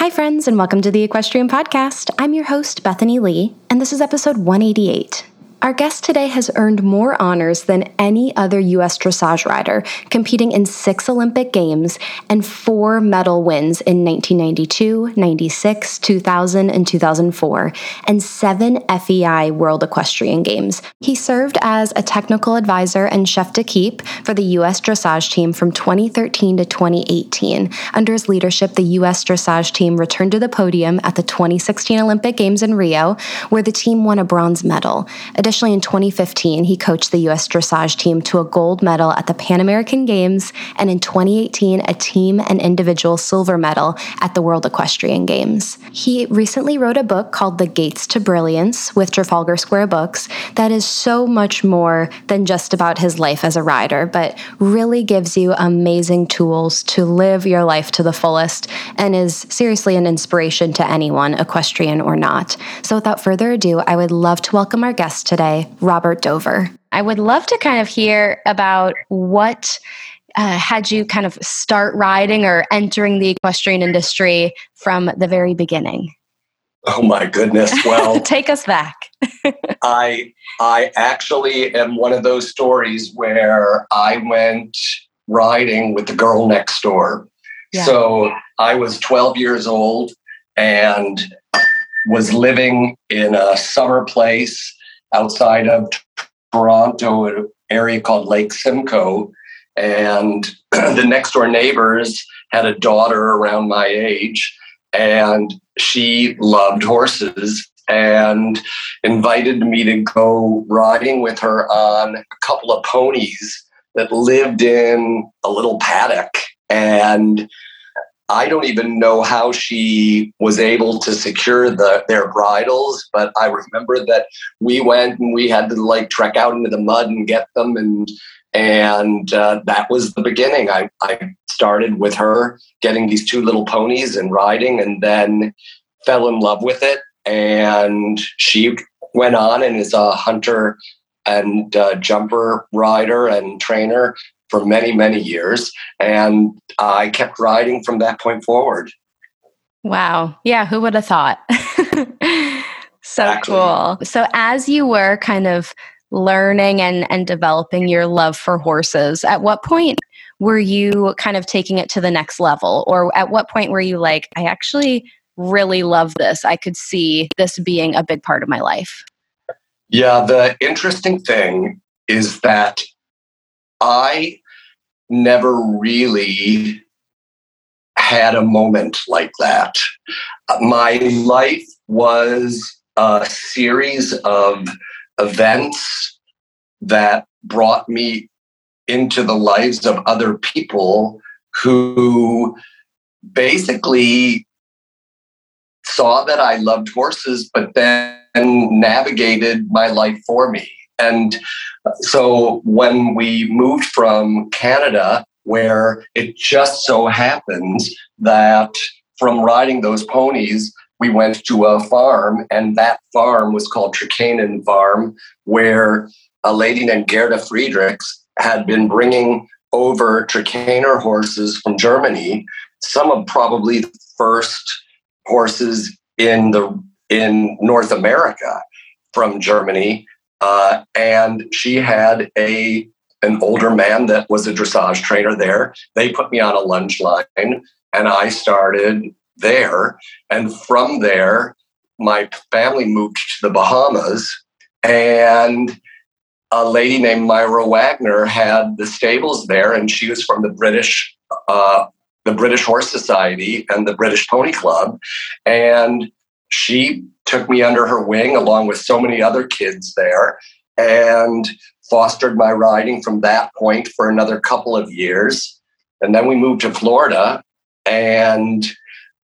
Hi, friends, and welcome to the Equestrian Podcast. I'm your host, Bethany Lee, and this is episode 188. Our guest today has earned more honors than any other U.S. dressage rider, competing in six Olympic Games and four medal wins in 1992, 96, 2000, and 2004, and seven FEI World Equestrian Games. He served as a technical advisor and chef d'equipe for the U.S. dressage team from 2013 to 2018. Under his leadership, the U.S. dressage team returned to the podium at the 2016 Olympic Games in Rio, where the team won a bronze medal. Additionally, in 2015, he coached the U.S. dressage team to a gold medal at the Pan American Games, and in 2018, a team and individual silver medal at the World Equestrian Games. He recently wrote a book called The Gates to Brilliance with Trafalgar Square Books that is so much more than just about his life as a rider, but really gives you amazing tools to live your life to the fullest and is seriously an inspiration to anyone, equestrian or not. So without further ado, I would love to welcome our guest today, Robert Dover. I would love to kind of hear about what uh, had you kind of start riding or entering the equestrian industry from the very beginning? Oh my goodness! Well, take us back. I I actually am one of those stories where I went riding with the girl next door. Yeah. So I was 12 years old and was living in a summer place outside of Toronto, an area called Lake Simcoe. And the next door neighbors had a daughter around my age, and she loved horses and invited me to go riding with her on a couple of ponies that lived in a little paddock. And I don't even know how she was able to secure the their bridles, but I remember that we went and we had to like trek out into the mud and get them, and and uh, that was the beginning. I I started with her getting these two little ponies and riding, and then fell in love with it, and she went on and is a hunter and uh, jumper rider and trainer for many, many years. And I kept riding from that point forward. Wow. Yeah. Who would have thought? so exactly. cool. So, as you were kind of learning and, and developing your love for horses, at what point were you kind of taking it to the next level? Or at what point were you like, I actually really love this? I could see this being a big part of my life. Yeah. The interesting thing is that I never really had a moment like that. My life was a series of events that brought me into the lives of other people who basically saw that I loved horses, but then navigated my life for me. And so when we moved from Canada, where it just so happens that from riding those ponies, we went to a farm, and that farm was called Trakehnen Farm, where a lady named Gerda Friedrichs had been bringing over Trakehner horses from Germany, some of probably the first horses in the in North America from Germany uh, and she had a an older man that was a dressage trainer there. They put me on a lunge line, and I started there. And from there, my family moved to the Bahamas, and a lady named Myra Wagner had the stables there, and she was from the British. Uh, the British Horse Society and the British Pony Club. And she took me under her wing along with so many other kids there and fostered my riding from that point for another couple of years. And then we moved to Florida and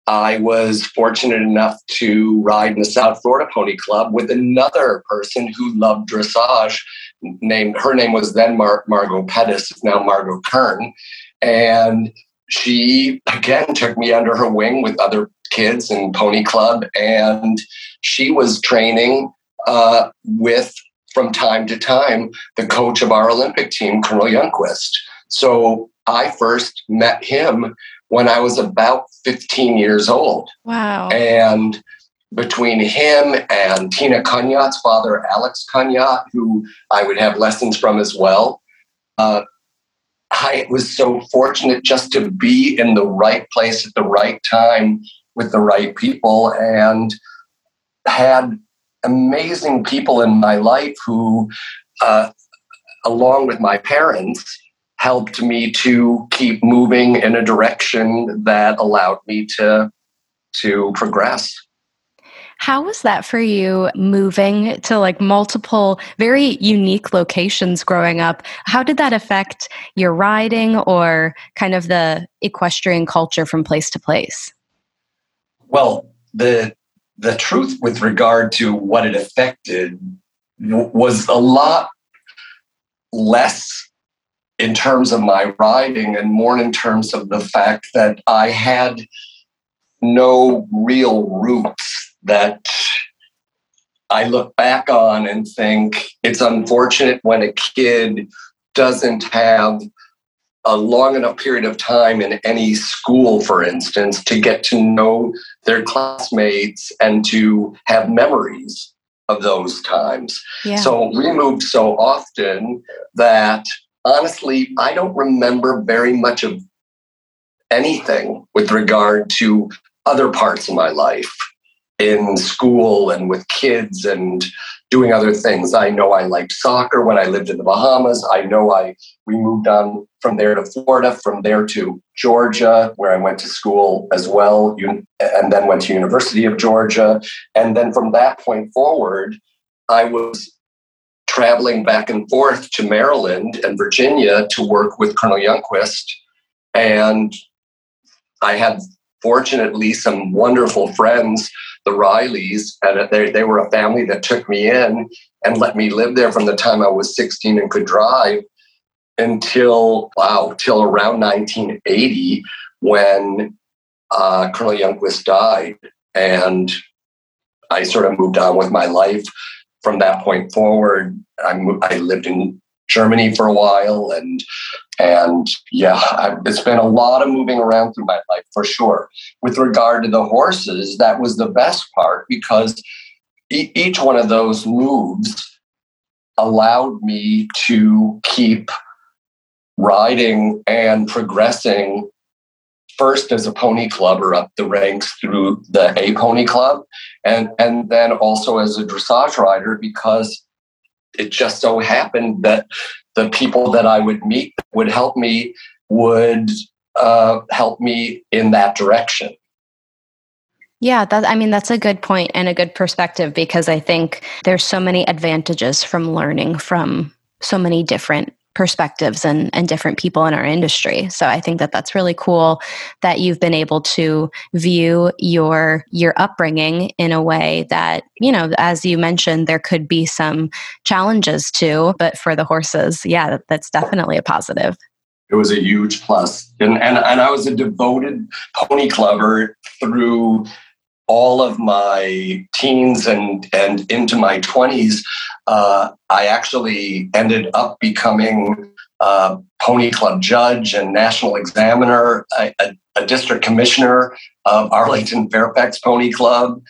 I was fortunate enough to ride in the South Florida Pony Club with another person who loved dressage. Named her name was then Mar- Margot Pettis, it's now Margot Kern, and she again took me under her wing with other kids in Pony Club, and she was training uh, with from time to time the coach of our Olympic team, Colonel Ljungquist. So I first met him when I was about 15 years old. Wow. And between him and Tina Konyot's father, Alex Konyot, who I would have lessons from as well, uh, I was so fortunate just to be in the right place at the right time with the right people and had amazing people in my life who, uh, along with my parents, helped me to keep moving in a direction that allowed me to to progress. How was that for you moving to like multiple very unique locations growing up? How did that affect your riding or kind of the equestrian culture from place to place? Well, the the truth with regard to what it affected was a lot less in terms of my riding and more in terms of the fact that I had no real roots that I look back on and think it's unfortunate when a kid doesn't have a long enough period of time in any school, for instance, to get to know their classmates and to have memories of those times. Yeah. So we moved so often that honestly, I don't remember very much of anything with regard to other parts of my life in school and with kids and doing other things. I know I liked soccer when I lived in the Bahamas. I know I we moved on from there to Florida, from there to Georgia, where I went to school as well, and then went to University of Georgia. And then from that point forward, I was traveling back and forth to Maryland and Virginia to work with Colonel Ljungquist. And I had fortunately some wonderful friends, the Rileys, and they, they were a family that took me in and let me live there from the time I was 16 and could drive until, wow, till around 1980 when uh, Colonel Ljungquist died. And I sort of moved on with my life from that point forward, I, moved, I lived in Germany for a while, and and yeah, I've, it's been a lot of moving around through my life for sure. With regard to the horses, that was the best part because e- each one of those moves allowed me to keep riding and progressing first as a pony clubber up the ranks through the A Pony Club, and and then also as a dressage rider because it just so happened that the people that I would meet would help me would uh, help me in that direction. Yeah, that I mean that's a good point and a good perspective because I think there's so many advantages from learning from so many different perspectives and, and different people in our industry. So I think that that's really cool that you've been able to view your your upbringing in a way that, you know, as you mentioned, there could be some challenges too, but for the horses, yeah, that's definitely a positive. It was a huge plus. And and, and I was a devoted pony clubber through all of my teens and and into my 20s uh, i actually ended up becoming a pony club judge and national examiner a, a, a district commissioner of arlington fairfax pony club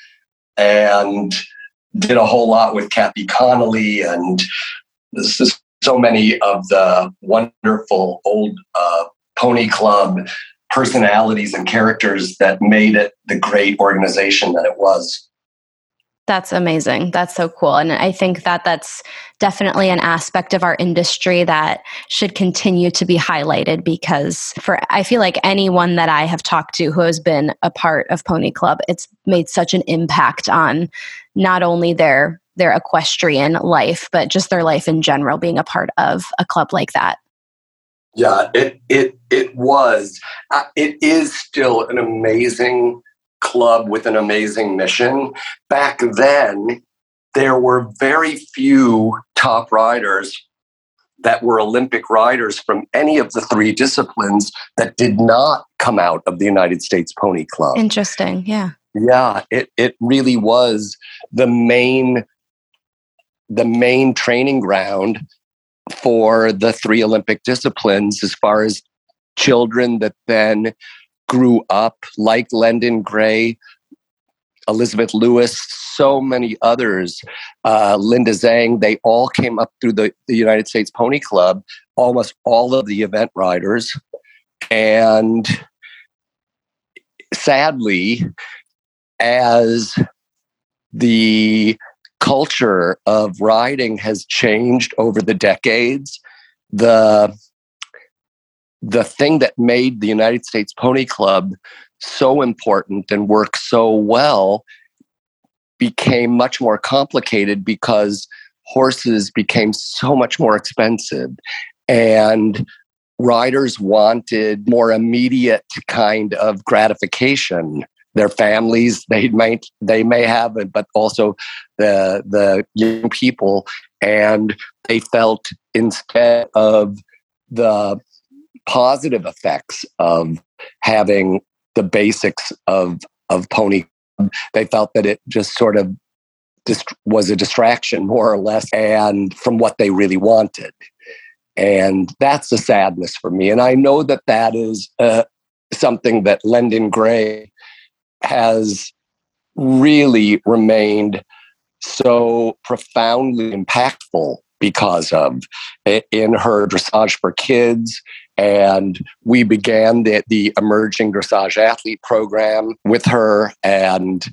and did a whole lot with kathy connolly and so many of the wonderful old uh, pony club personalities and characters that made it the great organization that it was. That's amazing. That's so cool. And I think that that's definitely an aspect of our industry that should continue to be highlighted because for I feel like anyone that I have talked to who has been a part of Pony Club, it's made such an impact on not only their their equestrian life, but just their life in general being a part of a club like that. Yeah, it it it was. Uh, it is still an amazing club with an amazing mission. Back then, there were very few top riders that were Olympic riders from any of the three disciplines that did not come out of the United States Pony Club. Interesting. Yeah. Yeah, it, it really was the main the main training ground for the three Olympic disciplines as far as children that then grew up like Lendon Gray, Elizabeth Lewis, so many others, uh, Linda Zang, they all came up through the, the United States Pony Club, almost all of the event riders. And sadly, as the culture of riding has changed over the decades, the the thing that made the United States Pony Club so important and work so well became much more complicated because horses became so much more expensive and riders wanted more immediate kind of gratification their families. They may they may have but also the the young people. And they felt instead of the positive effects of having the basics of of pony they felt that it just sort of dist- was a distraction more or less and from what they really wanted. And that's the sadness for me. And i know that that is uh, something that lendon gray has really remained so profoundly impactful because of in her dressage for kids. And we began the, the emerging dressage athlete program with her. And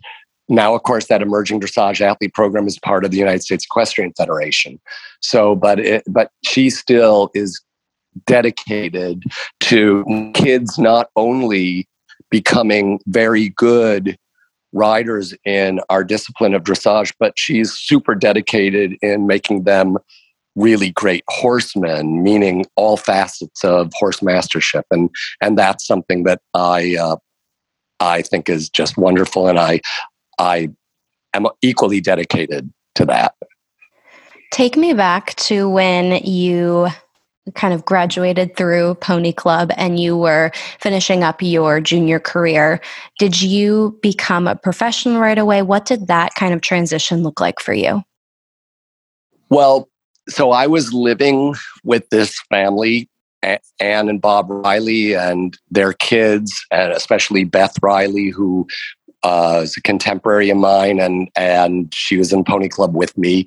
now of course that emerging dressage athlete program is part of the united states equestrian federation. So but it, but she still is dedicated to kids not only becoming very good riders in our discipline of dressage, but she's super dedicated in making them really great horsemen, meaning all facets of horse mastership, and and that's something that I uh, I think is just wonderful, and I I am equally dedicated to that. Take me back to when you kind of graduated through Pony Club and you were finishing up your junior career. Did you become a professional right away? What did that kind of transition look like for you? Well, so I was living with this family, Anne and Bob Riley, and their kids, and especially Beth Riley, who uh, is a contemporary of mine, and and she was in Pony Club with me.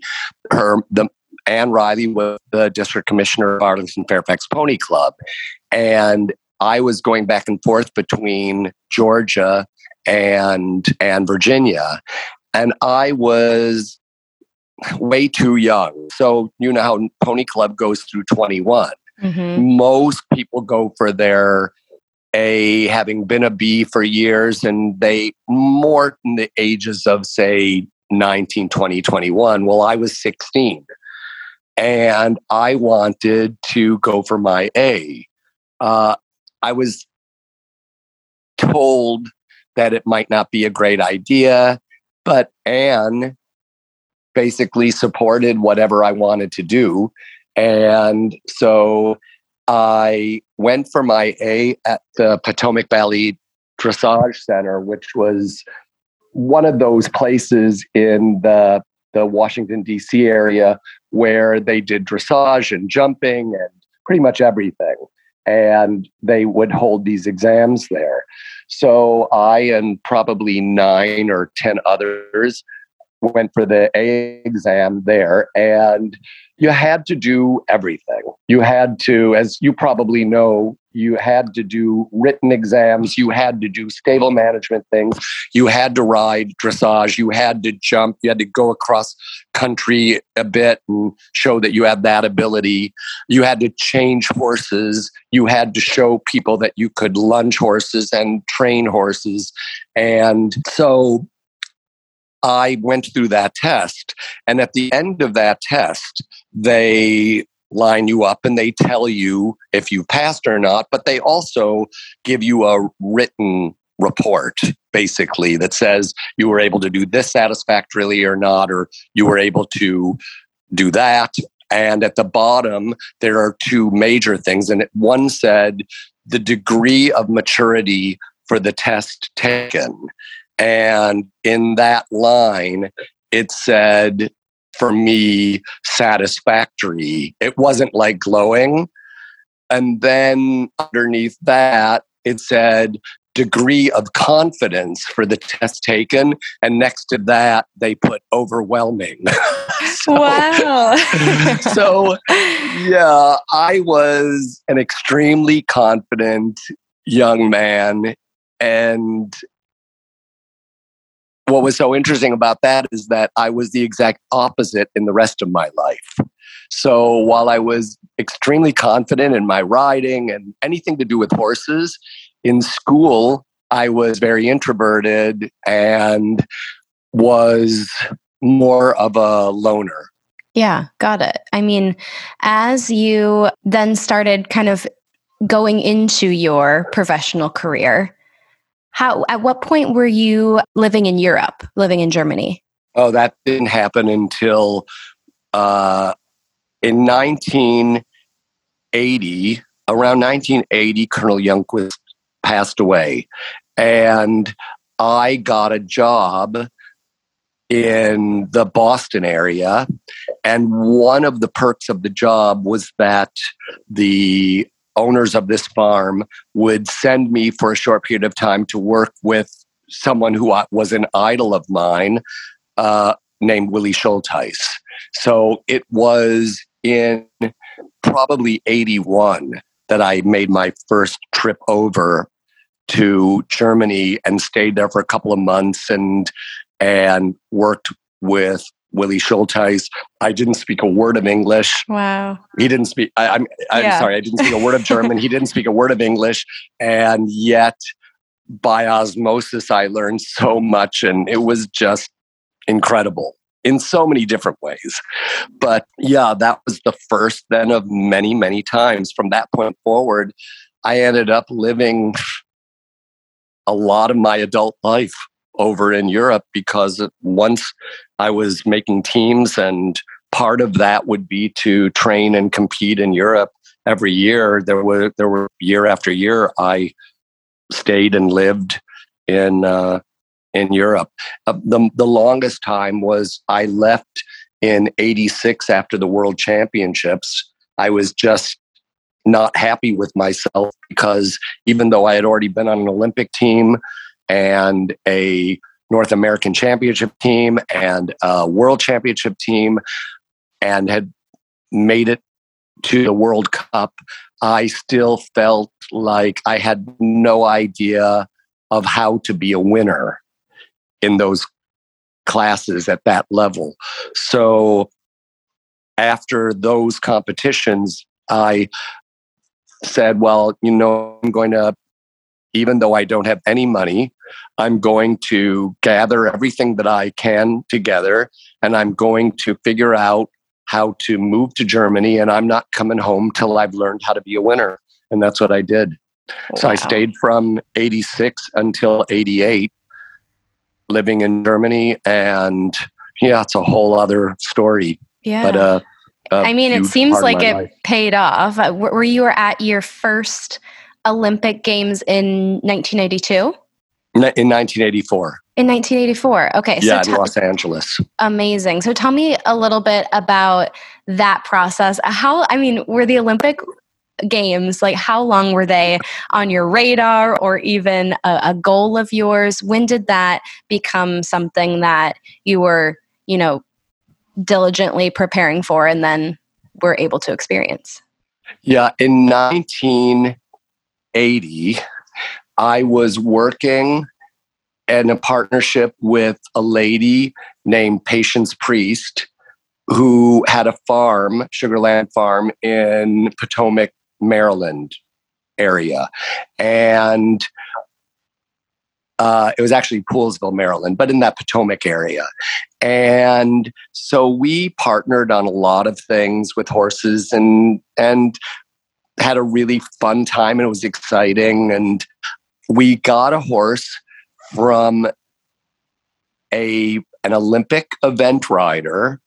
Her the Anne Riley was the district commissioner of Arlington Fairfax Pony Club. And I was going back and forth between Georgia and and Virginia. And I was way too young. So you know how Pony Club goes through 21. Mm-hmm. Most people go for their A, having been a B for years, and they more in the ages of say 19, 20, 21. Well, I was 16 and I wanted to go for my A. Uh, I was told that it might not be a great idea, but Anne basically supported whatever I wanted to do. And so I went for my A at the Potomac Valley Dressage Center, which was one of those places in the the Washington, D.C. area where they did dressage and jumping and pretty much everything. And they would hold these exams there. So I and probably nine or 10 others went for the A exam there. And you had to do everything. You had to, as you probably know, you had to do written exams, you had to do stable management things, you had to ride dressage, you had to jump, you had to go across country a bit and show that you had that ability. You had to change horses, you had to show people that you could lunge horses and train horses. And so I went through that test. And at the end of that test, they line you up and they tell you if you passed or not, but they also give you a written report basically, that says you were able to do this satisfactorily or not, or you were able to do that. And at the bottom, there are two major things. And one said the degree of maturity for the test taken. And in that line, it said for me satisfactory. It wasn't like glowing. And then underneath that, it said degree of confidence for the test taken. And next to that, they put overwhelming. so, wow. so, yeah, I was an extremely confident young man. And what was so interesting about that is that I was the exact opposite in the rest of my life. So while I was extremely confident in my riding and anything to do with horses, in school, I was very introverted and was more of a loner. Yeah, got it. I mean, as you then started kind of going into your professional career, how at what point were you living in Europe, living in Germany? Oh, that didn't happen until uh, in 1980. Around 1980, Colonel Ljungquist passed away, and I got a job in the Boston area. And one of the perks of the job was that the owners of this farm would send me for a short period of time to work with someone who was an idol of mine uh, named Willi Schultheis. So it was in probably 81 that I made my first trip over to Germany and stayed there for a couple of months and and worked with Willi Schultheis. I didn't speak a word of English. Wow. He didn't speak. I, am I'm, I'm yeah. sorry. I didn't speak a word of German. he didn't speak a word of English, and yet by osmosis, I learned so much, and it was just incredible in so many different ways. But yeah, that was the first then of many, many times. From that point forward, I ended up living a lot of my adult life over in Europe because once I was making teams, and part of that would be to train and compete in Europe every year. There were there were year after year I stayed and lived in uh, in Europe. Uh, the the longest time was I left in '86 after the World Championships. I was just not happy with myself because even though I had already been on an Olympic team and a North American Championship team and a World Championship team and had made it to the World Cup, I still felt like I had no idea of how to be a winner in those classes at that level. So after those competitions, I said, well, you know, I'm going to, even though I don't have any money, I'm going to gather everything that I can together and I'm going to figure out how to move to Germany. And I'm not coming home till I've learned how to be a winner. And that's what I did. Wow. So I stayed from 86 until 88 living in Germany. And yeah, it's a whole other story. Yeah. But, uh, I mean, it seems like it life. paid off. Were you at your first Olympic Games in 1982? In 1984. In 1984. Okay. Yeah, so t- in Los Angeles. Amazing. So tell me a little bit about that process. How, I mean, were the Olympic games like how long were they on your radar or even a, a goal of yours when did that become something that you were you know diligently preparing for and then were able to experience? Yeah, in 1980, I was working in a partnership with a lady named Patience Priest who had a farm, Sugarland Farm in Potomac, Maryland area. And uh, it was actually Poolesville, Maryland, but in that Potomac area. And so we partnered on a lot of things with horses and and had a really fun time and it was exciting. And we got a horse from a an Olympic event rider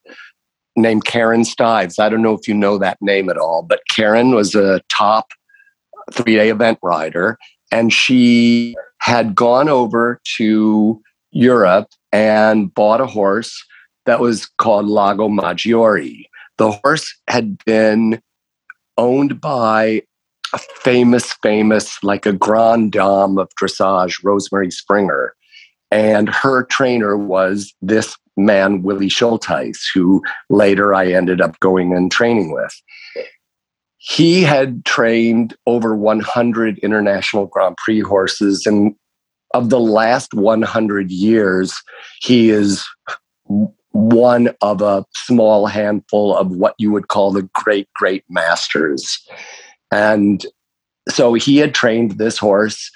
named Karen Stives. I don't know if you know that name at all, but Karen was a top three day event rider, and she had gone over to Europe and bought a horse that was called Lago Maggiore. The horse had been owned by a famous, famous, like a grand dame of dressage, Rosemarie Springer. And her trainer was this man, Willi Schultheis, who later I ended up going and training with. He had trained over 100 international Grand Prix horses. And of the last 100 years, he is one of a small handful of what you would call the great, great masters. And so he had trained this horse,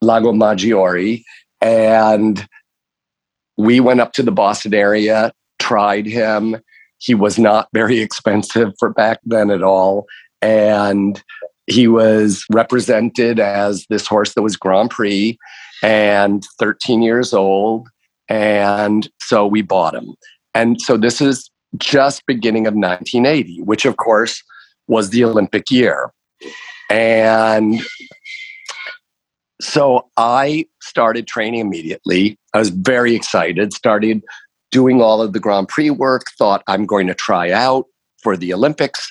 Lago Maggiore, and we went up to the Boston area, tried him. He was not very expensive for back then at all. And he was represented as this horse that was Grand Prix and 13 years old. And so we bought him. And so this is just beginning of 1980, which of course was the Olympic year. And so I started training immediately. I was very excited, started doing all of the Grand Prix work, thought I'm going to try out for the Olympics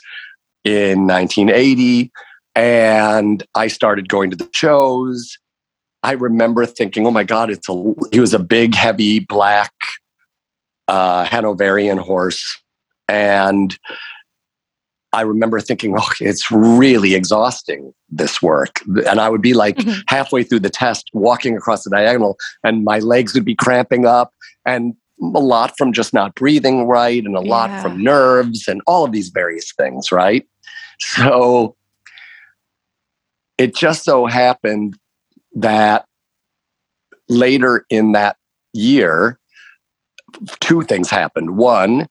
in 1980. And I started going to the shows. I remember thinking, oh my God, it's a, he was a big, heavy, black uh, Hanoverian horse. And I remember thinking, oh, it's really exhausting, this work. And I would be like mm-hmm. halfway through the test, walking across the diagonal, and my legs would be cramping up. And a lot from just not breathing right, and a yeah. lot from nerves, and all of these various things, right? So it just so happened that later in that year, two things happened. One,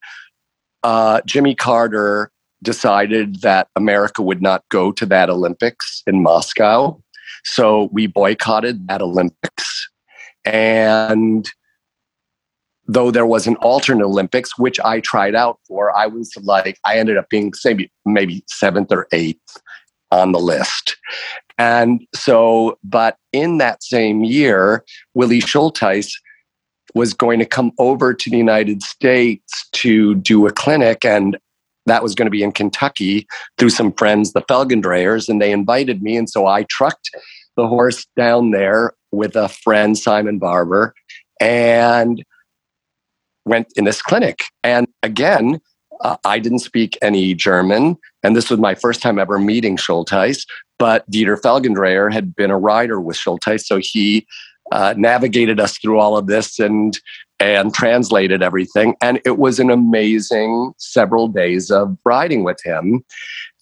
uh, Jimmy Carter decided that America would not go to that Olympics in Moscow. So we boycotted that Olympics. And though there was an alternate Olympics, which I tried out for, I was like, I ended up being maybe, maybe seventh or eighth on the list. And so, but in that same year, Willi Schultheis was going to come over to the United States to do a clinic. And that was going to be in Kentucky through some friends, the Felgendrayers, and they invited me. And so I trucked the horse down there with a friend, Simon Barber, and went in this clinic. And again, uh, I didn't speak any German. And this was my first time ever meeting Schultheis. But Dieter Felgendrayer had been a rider with Schultheis. So he uh, navigated us through all of this and and translated everything. And it was an amazing several days of riding with him.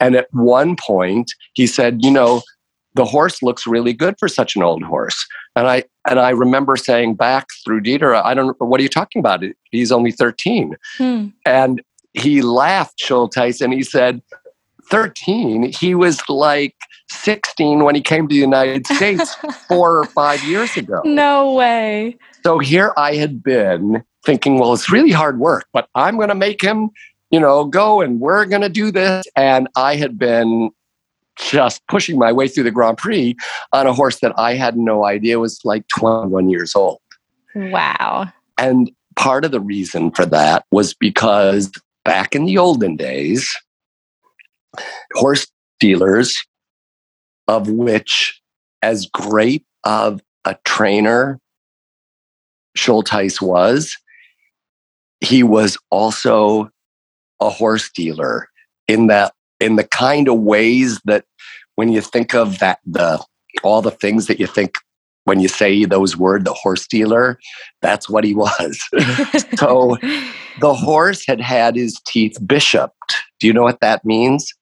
And at one point, he said, You know, the horse looks really good for such an old horse. And I and I remember saying back through Dieter, I don't what are you talking about? He's only 13. Hmm. And he laughed, Schultheis, and he said, 13, he was like 16 when he came to the United States four or five years ago. No way. So here I had been thinking, well, it's really hard work, but I'm going to make him, you know, go and we're going to do this. And I had been just pushing my way through the Grand Prix on a horse that I had no idea was like 21 years old. Wow. And part of the reason for that was because back in the olden days, horse dealers, of which, as great of a trainer Schultheis was, he was also a horse dealer in that in the kind of ways that when you think of that the all the things that you think when you say those words the horse dealer that's what he was so the horse had had his teeth bishoped do you know what that means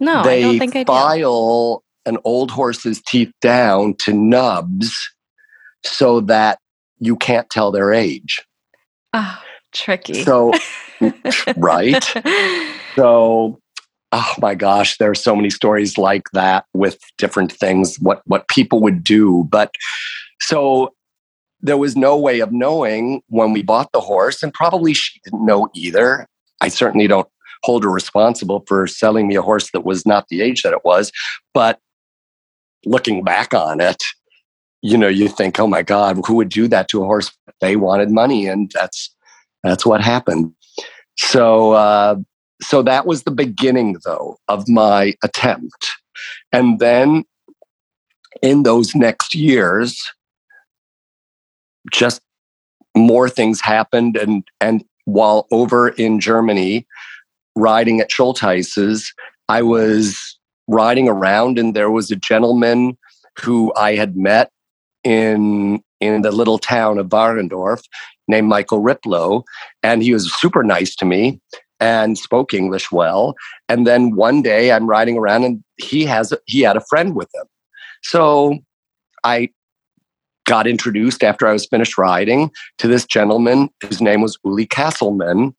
no they I don't think I file do. an old horse's teeth down to nubs so that you can't tell their age. Oh, tricky. So, right. So, oh my gosh, there are so many stories like that with different things, what, what people would do. But so there was no way of knowing when we bought the horse, and probably she didn't know either. I certainly don't hold her responsible for selling me a horse that was not the age that it was. But looking back on it, you know, you think, oh my God, who would do that to a horse? They wanted money, and that's that's what happened. So, uh, so that was the beginning, though, of my attempt. And then in those next years, just more things happened. And, and while over in Germany, riding at Schultheis's, I was riding around and there was a gentleman who I had met in in the little town of Warendorf named Michael Riplow. And he was super nice to me and spoke English well. And then one day I'm riding around and he has he had a friend with him. So I got introduced after I was finished riding to this gentleman whose name was Uli Kasselmann.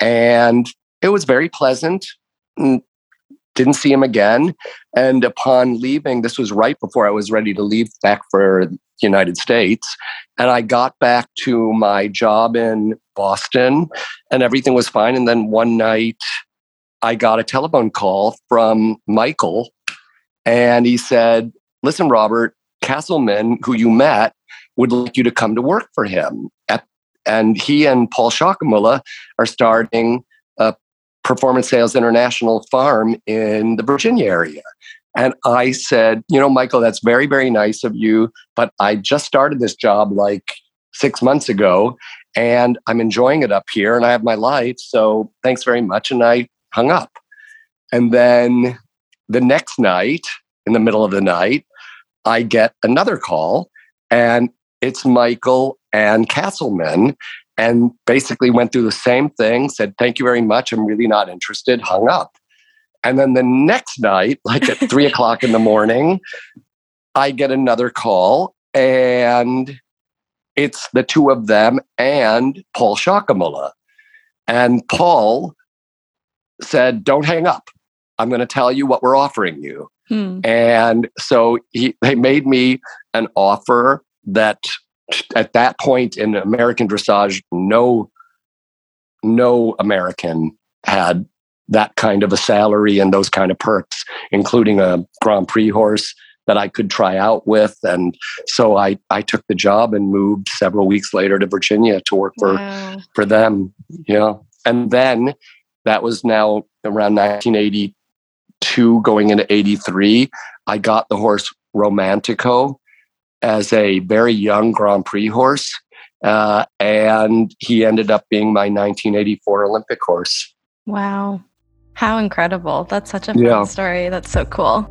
And it was very pleasant. Didn't see him again. And upon leaving, this was right before I was ready to leave back for the United States. And I got back to my job in Boston and everything was fine. And then one night I got a telephone call from Michael and he said, Listen, Robert, Kasselmann, who you met, would like you to come to work for him. and he and Paul Schockemöhle are starting a Performance Sales International farm in the Virginia area. And I said, you know, Michael, that's very, very nice of you, but I just started this job like six months ago and I'm enjoying it up here and I have my life. So thanks very much. And I hung up. And then the next night, in the middle of the night, I get another call and it's Michael and Kasselmann and basically went through the same thing, said, Thank you very much. I'm really not interested, hung up. And then the next night, like at three o'clock in the morning, I get another call and it's the two of them and Paul Schockemöhle. And Paul said, Don't hang up. I'm going to tell you what we're offering you. Hmm. And so he, they made me an offer that at that point in American dressage, no, no American had that kind of a salary and those kind of perks, including a Grand Prix horse that I could try out with. And so I, I took the job and moved several weeks later to Virginia to work for, wow. for them. Yeah. And then that was now around 1982 going into 83. I got the horse Romantico as a very young Grand Prix horse. Uh, and he ended up being my 1984 Olympic horse. Wow. How incredible. That's such a fun yeah. story. That's so cool.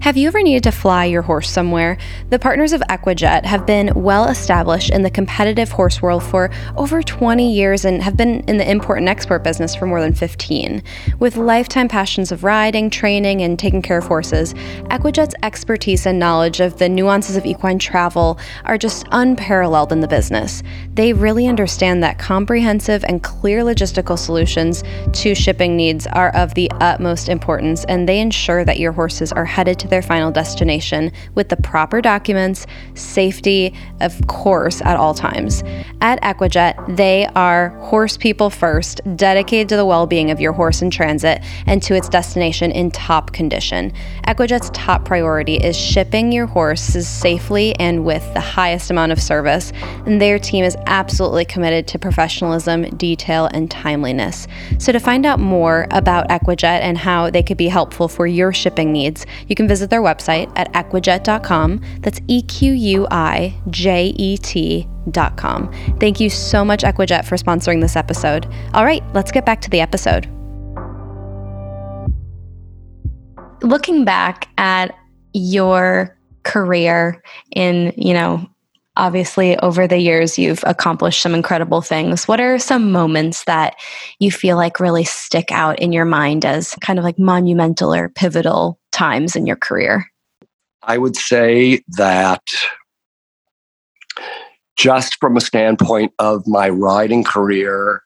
Have you ever needed to fly your horse somewhere? The partners of Equijet have been well established in the competitive horse world for over 20 years and have been in the import and export business for more than 15. With lifetime passions of riding, training, and taking care of horses, Equijet's expertise and knowledge of the nuances of equine travel are just unparalleled in the business. They really understand that comprehensive and clear logistical solutions to shipping needs are of the utmost importance, and they ensure that your horses are headed to their their final destination with the proper documents, safety, of course, at all times. At Equijet, they are horse people first, dedicated to the well being of your horse in transit and to its destination in top condition. Equijet's top priority is shipping your horses safely and with the highest amount of service, and their team is absolutely committed to professionalism, detail, and timeliness. So, to find out more about Equijet and how they could be helpful for your shipping needs, you can visit visit their website at equijet.com. That's E Q U I J E T.com. Thank you so much, Equijet, for sponsoring this episode. All right, let's get back to the episode. Looking back at your career in, you know, obviously over the years you've accomplished some incredible things what are some moments that you feel like really stick out in your mind as kind of like monumental or pivotal times in your career? I would say that just from a standpoint of my riding career,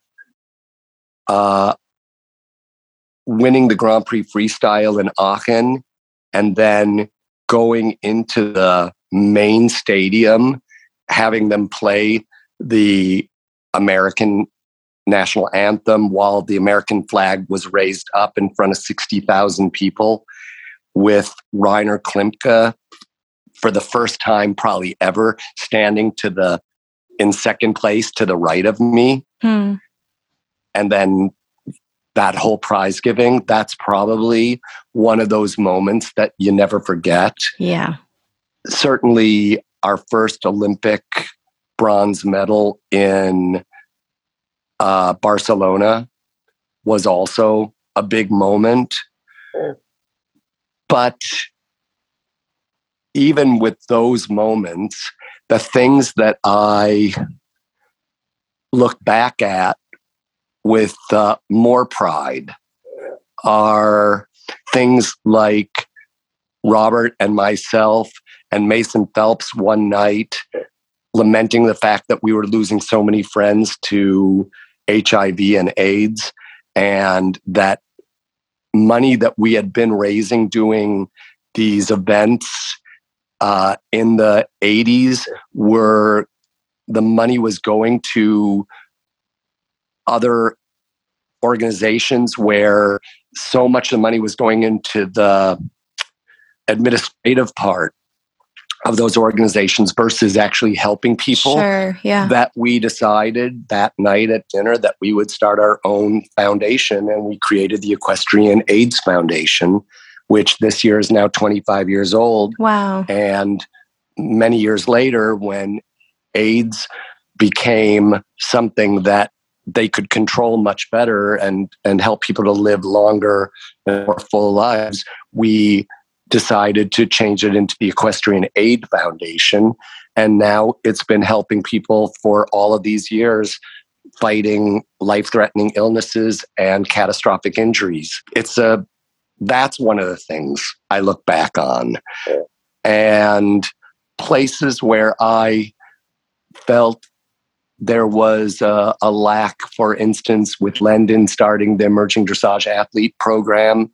uh, winning the Grand Prix freestyle in Aachen and then going into the main stadium having them play the American national anthem while the American flag was raised up in front of 60,000 people with Reiner Klimke for the first time, probably ever, standing to the in second place to the right of me. Hmm. And then that whole prize giving, that's probably one of those moments that you never forget. Yeah. Certainly, our first Olympic bronze medal in uh, Barcelona was also a big moment. But even with those moments, the things that I look back at with uh, more pride are things like Robert and myself and Mason Phelps one night lamenting the fact that we were losing so many friends to HIV and AIDS, and that money that we had been raising doing these events uh, in the 80s were the money was going to other organizations where so much of the money was going into the administrative part of those organizations versus actually helping people. Sure, yeah. That we decided that night at dinner that we would start our own foundation and we created the Equestrian AIDS Foundation, which this year is now 25 years old. Wow. And many years later, when AIDS became something that they could control much better and and help people to live longer and more full lives, we decided to change it into the Equestrian Aid Foundation. And now it's been helping people for all of these years fighting life threatening illnesses and catastrophic injuries. It's a that's one of the things I look back on. And places where I felt there was a, a, lack, for instance, with Lendon starting the emerging dressage athlete program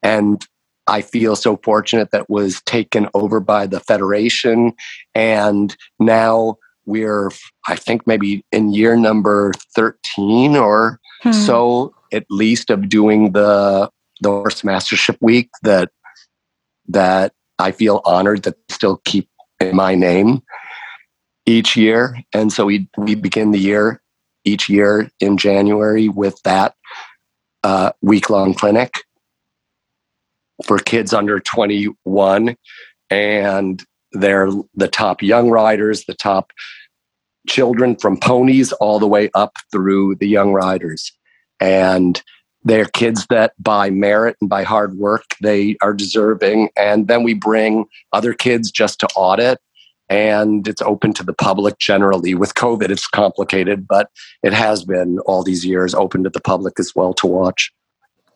and I feel so fortunate that was taken over by the Federation. And now we're, I think, maybe in year number 13 or hmm. so, at least, of doing the, the Horse Mastership Week that, that I feel honored that still keep in my name each year. And so we, we begin the year each year in January with that uh, week long clinic for kids under 21 and they're the top young riders the top children from ponies all the way up through the young riders. And they're kids that by merit and by hard work they are deserving. And then we bring other kids just to audit and it's open to the public generally. With covid it's complicated but it has been all these years open to the public as well to watch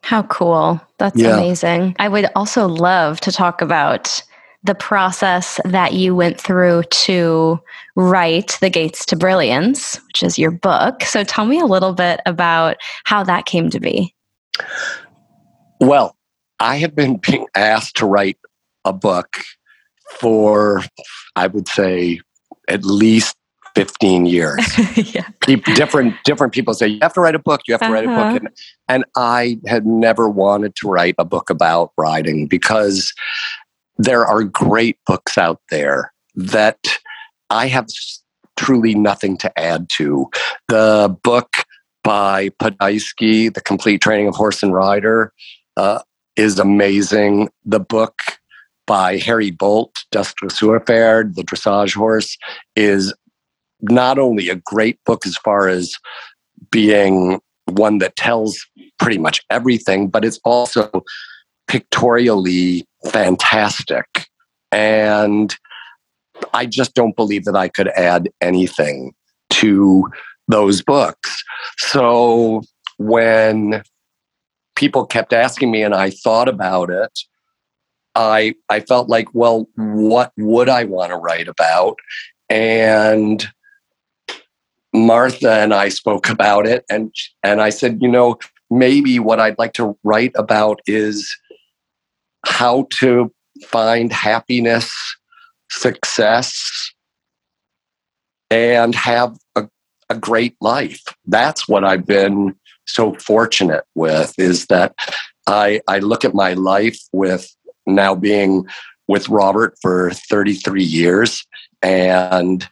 how cool. That's yeah. amazing. I would also love to talk about the process that you went through to write The Gates to Brilliance, which is your book. So tell me a little bit about how that came to be. Well, I have been being asked to write a book for, I would say, at least 15 years. yeah. People, different different people say you have to write a book, you have to uh-huh. write a book uh-huh. and, and I had never wanted to write a book about riding because there are great books out there that I have truly nothing to add to. The book by Podhajsky, The Complete Training of Horse and Rider, uh, is amazing. The book by Harry Boldt, Das Dressurpferd, The Dressage Horse, is not only a great book as far as being one that tells pretty much everything, but it's also pictorially fantastic. And I just don't believe that I could add anything to those books. So when people kept asking me and I thought about it, I I felt like, well, what would I want to write about? And Martha and I spoke about it, and and I said, you know, maybe what I'd like to write about is how to find happiness, success, and have a, a great life. That's what I've been so fortunate with is that I, I look at my life with now being with Robert for 33 years and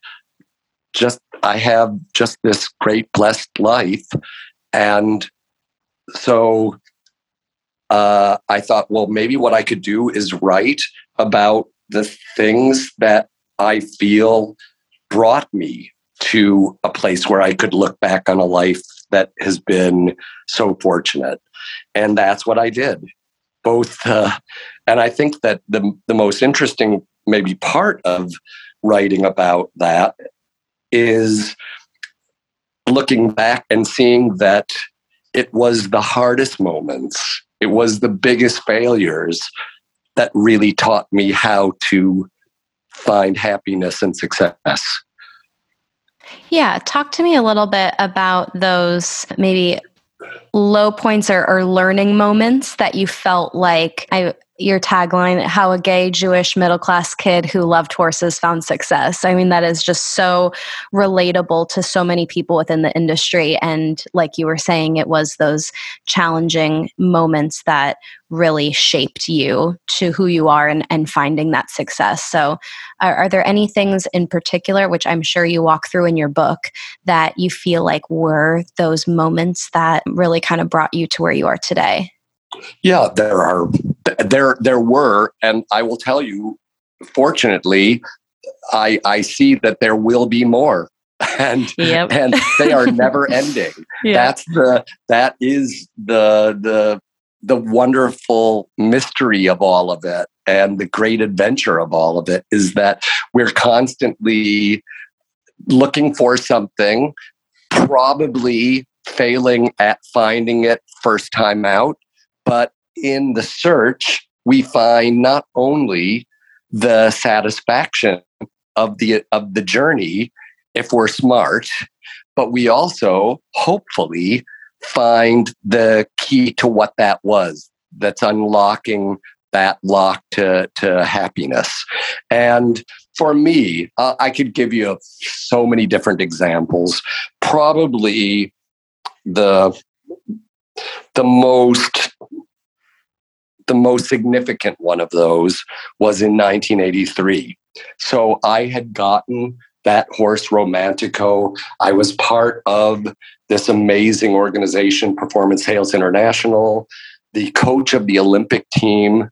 just I have just this great blessed life. And so uh, I thought, well, maybe what I could do is write about the things that I feel brought me to a place where I could look back on a life that has been so fortunate. And that's what I did. Both, uh, and I think that the, the most interesting, maybe part of writing about that is looking back and seeing that it was the hardest moments, it was the biggest failures that really taught me how to find happiness and success. Yeah, talk to me a little bit about those maybe low points or, or learning moments that you felt like I your tagline how a gay jewish middle class kid who loved horses found success. I mean that is just so relatable to so many people within the industry. And like you were saying it was those challenging moments that really shaped you to who you are and, and finding that success. So are, are there any things in particular which i'm sure you walk through in your book that you feel like were those moments that really kind of brought you to where you are today? Yeah, there are there there were, and I will tell you, fortunately, I I see that there will be more. And yep. and they are never ending. Yeah. That's the that is the the the wonderful mystery of all of it and the great adventure of all of it is that we're constantly looking for something, probably failing at finding it first time out, but in the search, we find not only the satisfaction of the of the journey if we're smart, but we also hopefully find the key to what that was that's unlocking that lock to, to happiness. And for me, uh, I could give you so many different examples. Probably the the most the most significant one of those was in 1983. So I had gotten that horse Romantico. I was part of this amazing organization, Performance Sales International. The coach of the Olympic team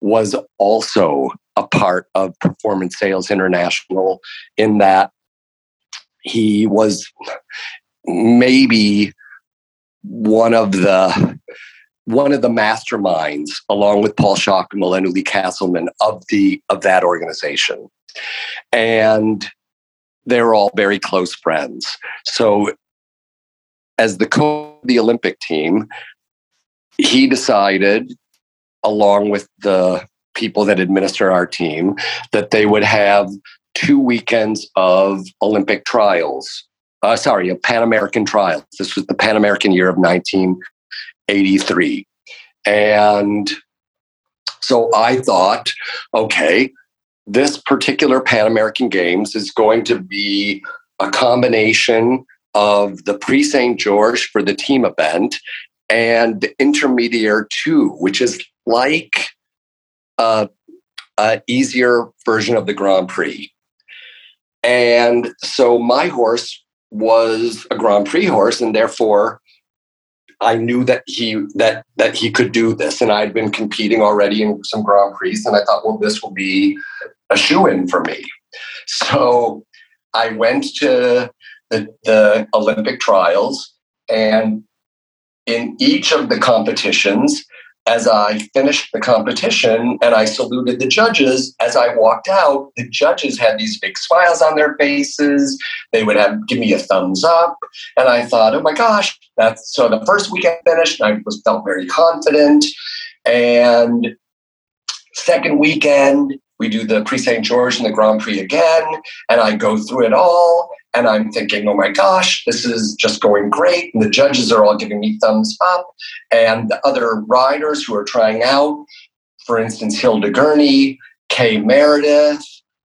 was also a part of Performance Sales International in that he was maybe one of the one of the masterminds, along with Paul Schockemöhle and Uli Kasselmann, of the of that organization, and they're all very close friends. So, as the of the Olympic team, he decided, along with the people that administer our team, that they would have two weekends of Olympic trials. Uh, sorry, of Pan American trials. This was the Pan American year of 19 83. And so I thought, okay, this particular Pan American Games is going to be a combination of the Prix St. George for the team event and the Intermediaire 2, which is like a, a easier version of the Grand Prix. And so my horse was a Grand Prix horse, and therefore I knew that he that that he could do this, and I'd been competing already in some Grand Prix, and I thought, well, this will be a shoe in for me. So I went to the, the Olympic trials, and in each of the competitions, as I finished the competition and I saluted the judges, as I walked out, the judges had these big smiles on their faces. They would have give me a thumbs up. And I thought, oh my gosh, that's so the first week I finished, I was felt very confident. And second weekend, we do the Prix St. George and the Grand Prix again, and I go through it all. And I'm thinking, oh my gosh, this is just going great. And the judges are all giving me thumbs up. And the other riders who are trying out, for instance, Hilda Gurney, Kay Meredith,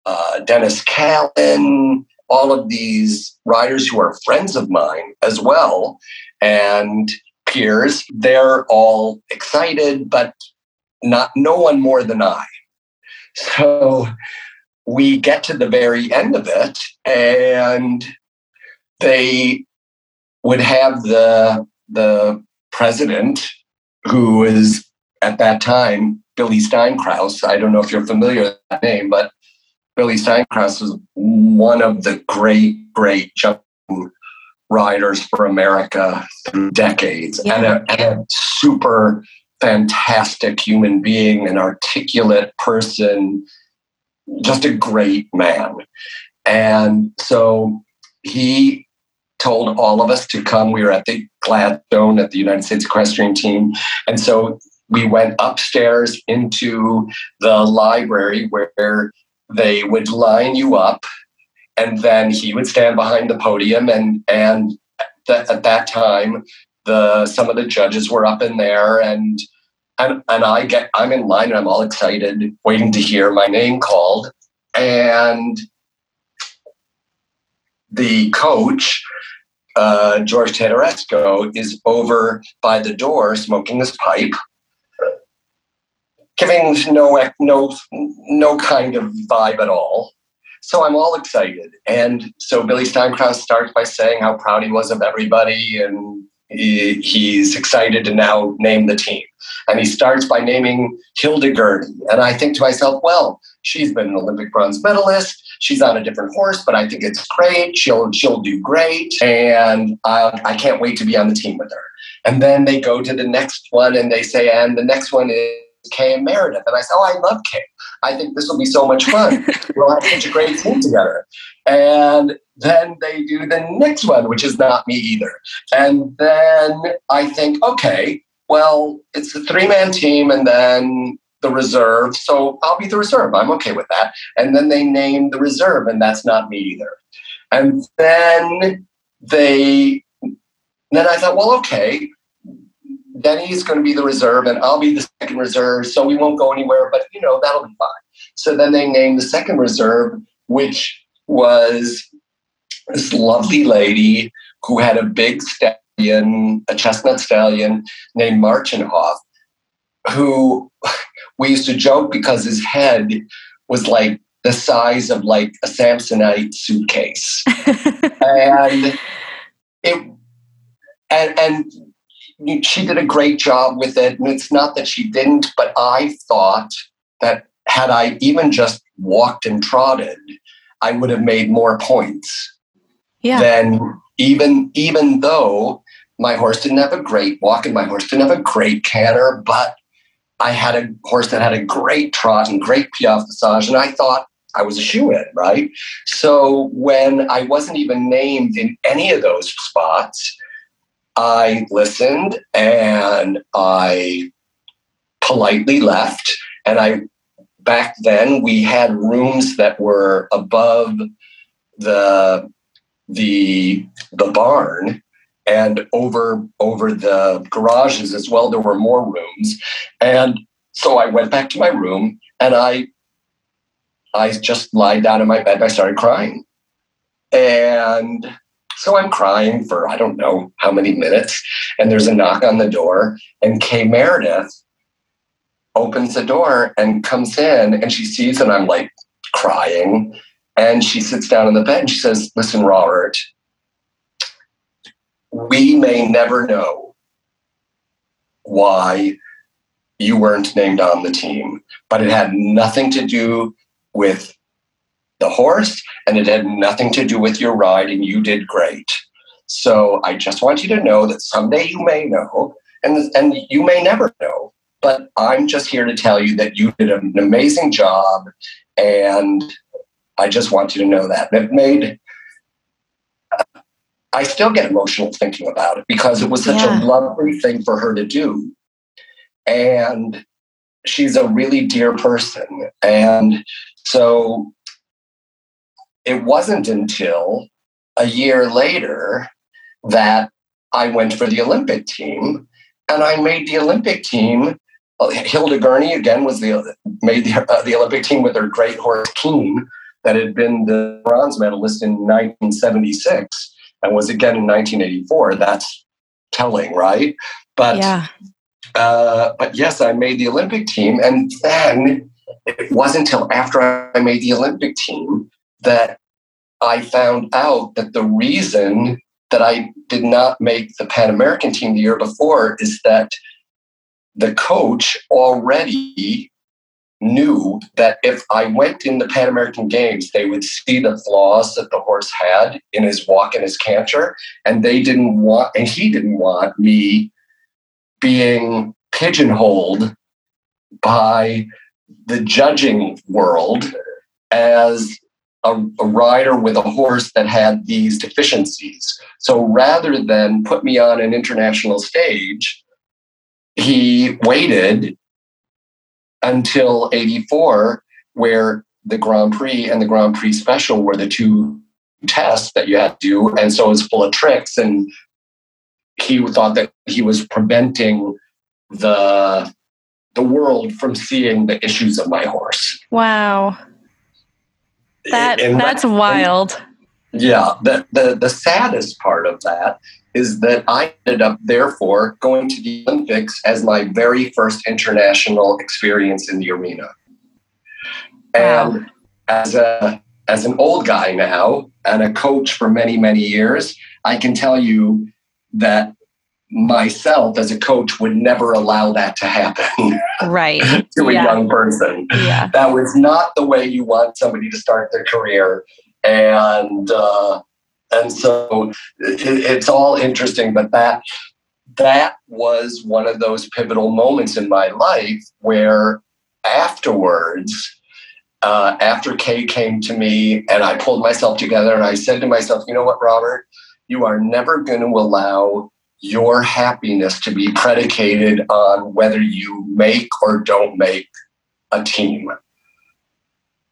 uh, Dennis Callan, all of these riders who are friends of mine as well and peers. They're all excited, but not no one more than I. So we get to the very end of it, and they would have the the president, who is at that time Billy Steinkraus. I don't know if you're familiar with that name, but Billy Steinkraus was one of the great, great jumping riders for America through decades yeah. and, a, and a super fantastic human being, an articulate person, just a great man. And so he told all of us to come. We were at the Gladstone at the United States Equestrian Team. And so we went upstairs into the library where they would line you up and then he would stand behind the podium and and at that time the some of the judges were up in there and and and I get I'm in line and I'm all excited waiting to hear my name called and the coach uh, George Theodorescu is over by the door smoking his pipe giving no no no kind of vibe at all. So I'm all excited, and so Billy Steinkraus starts by saying how proud he was of everybody, and he, he's excited to now name the team. And he starts by naming Hilda Gurney, and I think to myself, well, she's been an Olympic bronze medalist. She's on a different horse, but I think it's great. She'll she'll do great, and I, I can't wait to be on the team with her. And then they go to the next one, and they say, and the next one is Kay and Meredith. And I said, Oh, I love Kay. I think this will be so much fun. we'll have such a great team together. And then they do the next one, which is not me either. And then I think, okay, well, it's a three man team and then the reserve. So I'll be the reserve. I'm okay with that. And then they name the reserve, and that's not me either. And then they, then I thought, well, okay, Denny's going to be the reserve and I'll be the second reserve. So we won't go anywhere, but you know, that'll be fine. So then they named the second reserve, which was this lovely lady who had a big stallion, a chestnut stallion named Marchenhoff, who we used to joke because his head was like the size of like a Samsonite suitcase. and it and and she did a great job with it. And it's not that she didn't, but I thought that had I even just walked and trotted, I would have made more points. Yeah. Than even even though my horse didn't have a great walk and my horse didn't have a great canter, but I had a horse that had a great trot and great piaffe dressage, and I thought I was a shoe in, right? So when I wasn't even named in any of those spots, I listened and I politely left. And I, back then, we had rooms that were above the, the, the barn and over over the garages as well there were more rooms. And so i went back to my room and i i just lied down in my bed and i started crying. And so I'm crying for I don't know how many minutes, and there's a knock on the door, and Kay Meredith opens the door and comes in, and she sees that I'm like crying, and she sits down on the bed and she says, "Listen, Robert, we may never know why you weren't named on the team, but it had nothing to do with the horse, and it had nothing to do with your ride, and you did great. So I just want you to know that someday you may know, and, and you may never know, but I'm just here to tell you that you did an amazing job, and I just want you to know that. And it made I still get emotional thinking about it because it was such yeah. a lovely thing for her to do. And she's a really dear person. And so it wasn't until a year later that I went for the Olympic team and I made the Olympic team. Hilda Gurney again was the made the, uh, the Olympic team with her great horse Keen, that had been the bronze medalist in 1976 and was again in 1984. That's telling, right? But yeah. Uh, but yes, I made the Olympic team, and then it wasn't until after I made the Olympic team that I found out that the reason that I did not make the Pan American team the year before is that the coach already knew that if I went in the Pan American Games, they would see the flaws that the horse had in his walk and his canter, and they didn't want, and he didn't want me being pigeonholed by the judging world as a, a, rider with a horse that had these deficiencies. So rather than put me on an international stage, he waited until 84, where the Grand Prix and the Grand Prix Special were the two tests that you had to do. And so it was full of tricks. And he thought that he was preventing the the world from seeing the issues of my horse. Wow. That and that's that, wild. And, yeah. The, the the saddest part of that is that I ended up, therefore, going to the Olympics as my very first international experience in the arena. And wow. as a as an old guy now and a coach for many many years, I can tell you that myself as a coach would never allow that to happen right to a yeah. young person yeah. that was not the way you want somebody to start their career and uh, and so it, it's all interesting but that that was one of those pivotal moments in my life where afterwards uh, after kay came to me and i pulled myself together and i said to myself you know what robert? You are never going to allow your happiness to be predicated on whether you make or don't make a team.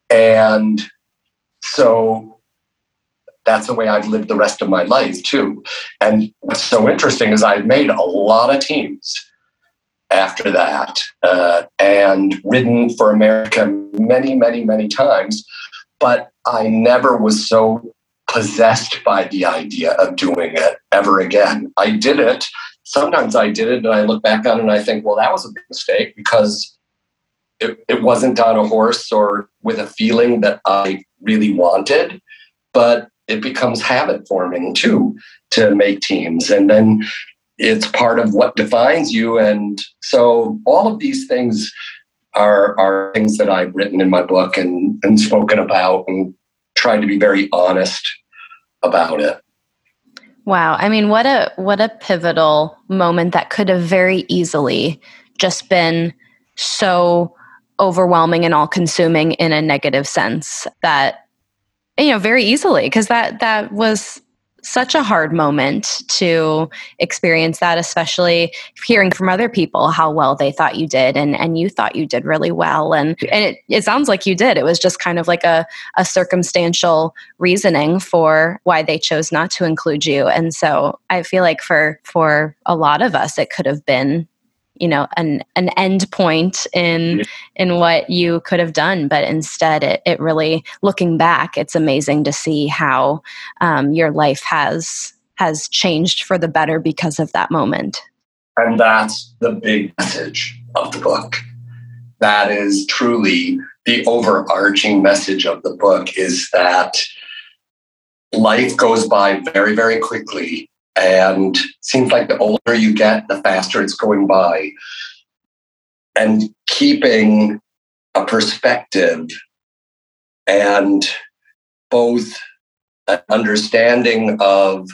And so that's the way I've lived the rest of my life too. And what's so interesting is I've made a lot of teams after that uh, and ridden for America many, many, many times. But I never was so possessed by the idea of doing it ever again. I did it. Sometimes I did it and I look back on it and I think, well, that was a big mistake because it, it wasn't on a horse or with a feeling that I really wanted. But it becomes habit forming too to make teams. And then it's part of what defines you. And so all of these things are, are things that I've written in my book and, and spoken about and tried to be very honest about it. Wow. I mean, what a what a pivotal moment that could have very easily just been so overwhelming and all consuming in a negative sense that you know very easily because that that was such a hard moment to experience that especially hearing from other people how well they thought you did and and you thought you did really well. And and it, it sounds like you did. It was just kind of like a, a circumstantial reasoning for why they chose not to include you. And so i feel like for for a lot of us it could have been you know an an end point in yeah. in what you could have done but instead it, it really looking back it's amazing to see how um, your life has has changed for the better because of that moment. And that's the big message of the book. That is truly the overarching message of the book is that life goes by very very quickly and seems like the older you get, the faster it's going by. And keeping a perspective and both an understanding of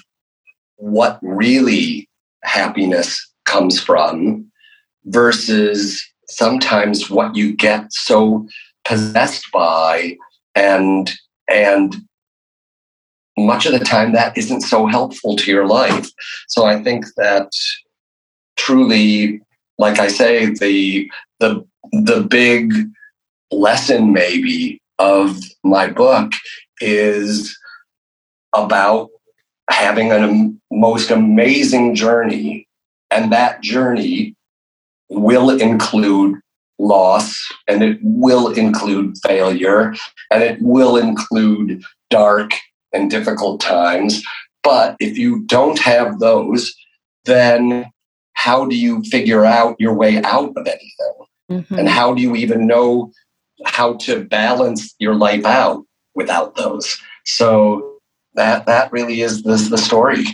what really happiness comes from versus sometimes what you get so possessed by and and much of the time that isn't so helpful to your life. So I think that truly, like I say, the the the big lesson maybe of my book is about having a most amazing journey and that journey will include loss and it will include failure and it will include dark and difficult times. But if you don't have those, then how do you figure out your way out of anything? Mm-hmm. And how do you even know how to balance your life out without those? So that that really is the, the story.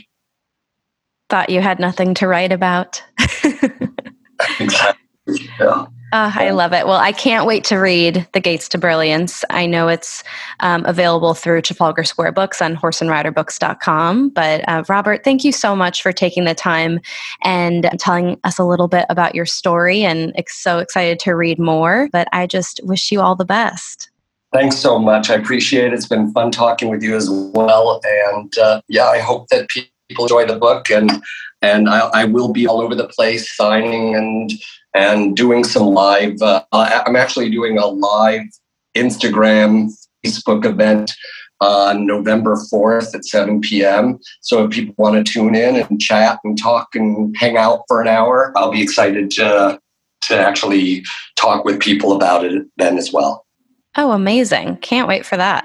Thought you had nothing to write about. exactly. Yeah. Uh, I love it. Well, I can't wait to read The Gates to Brilliance. I know it's um, available through Trafalgar Square Books on horseandriderbooks.com. But uh, Robert, thank you so much for taking the time and telling us a little bit about your story. And so excited to read more. But I just wish you all the best. Thanks so much. I appreciate it. It's been fun talking with you as well. And uh, yeah, I hope that people enjoy the book and and I, I will be all over the place signing and and doing some live. Uh, I'm actually doing a live Instagram, Facebook event on November 4th at 7 p.m. So if people want to tune in and chat and talk and hang out for an hour, I'll be excited to, to actually talk with people about it then as well. Oh, amazing. Can't wait for that.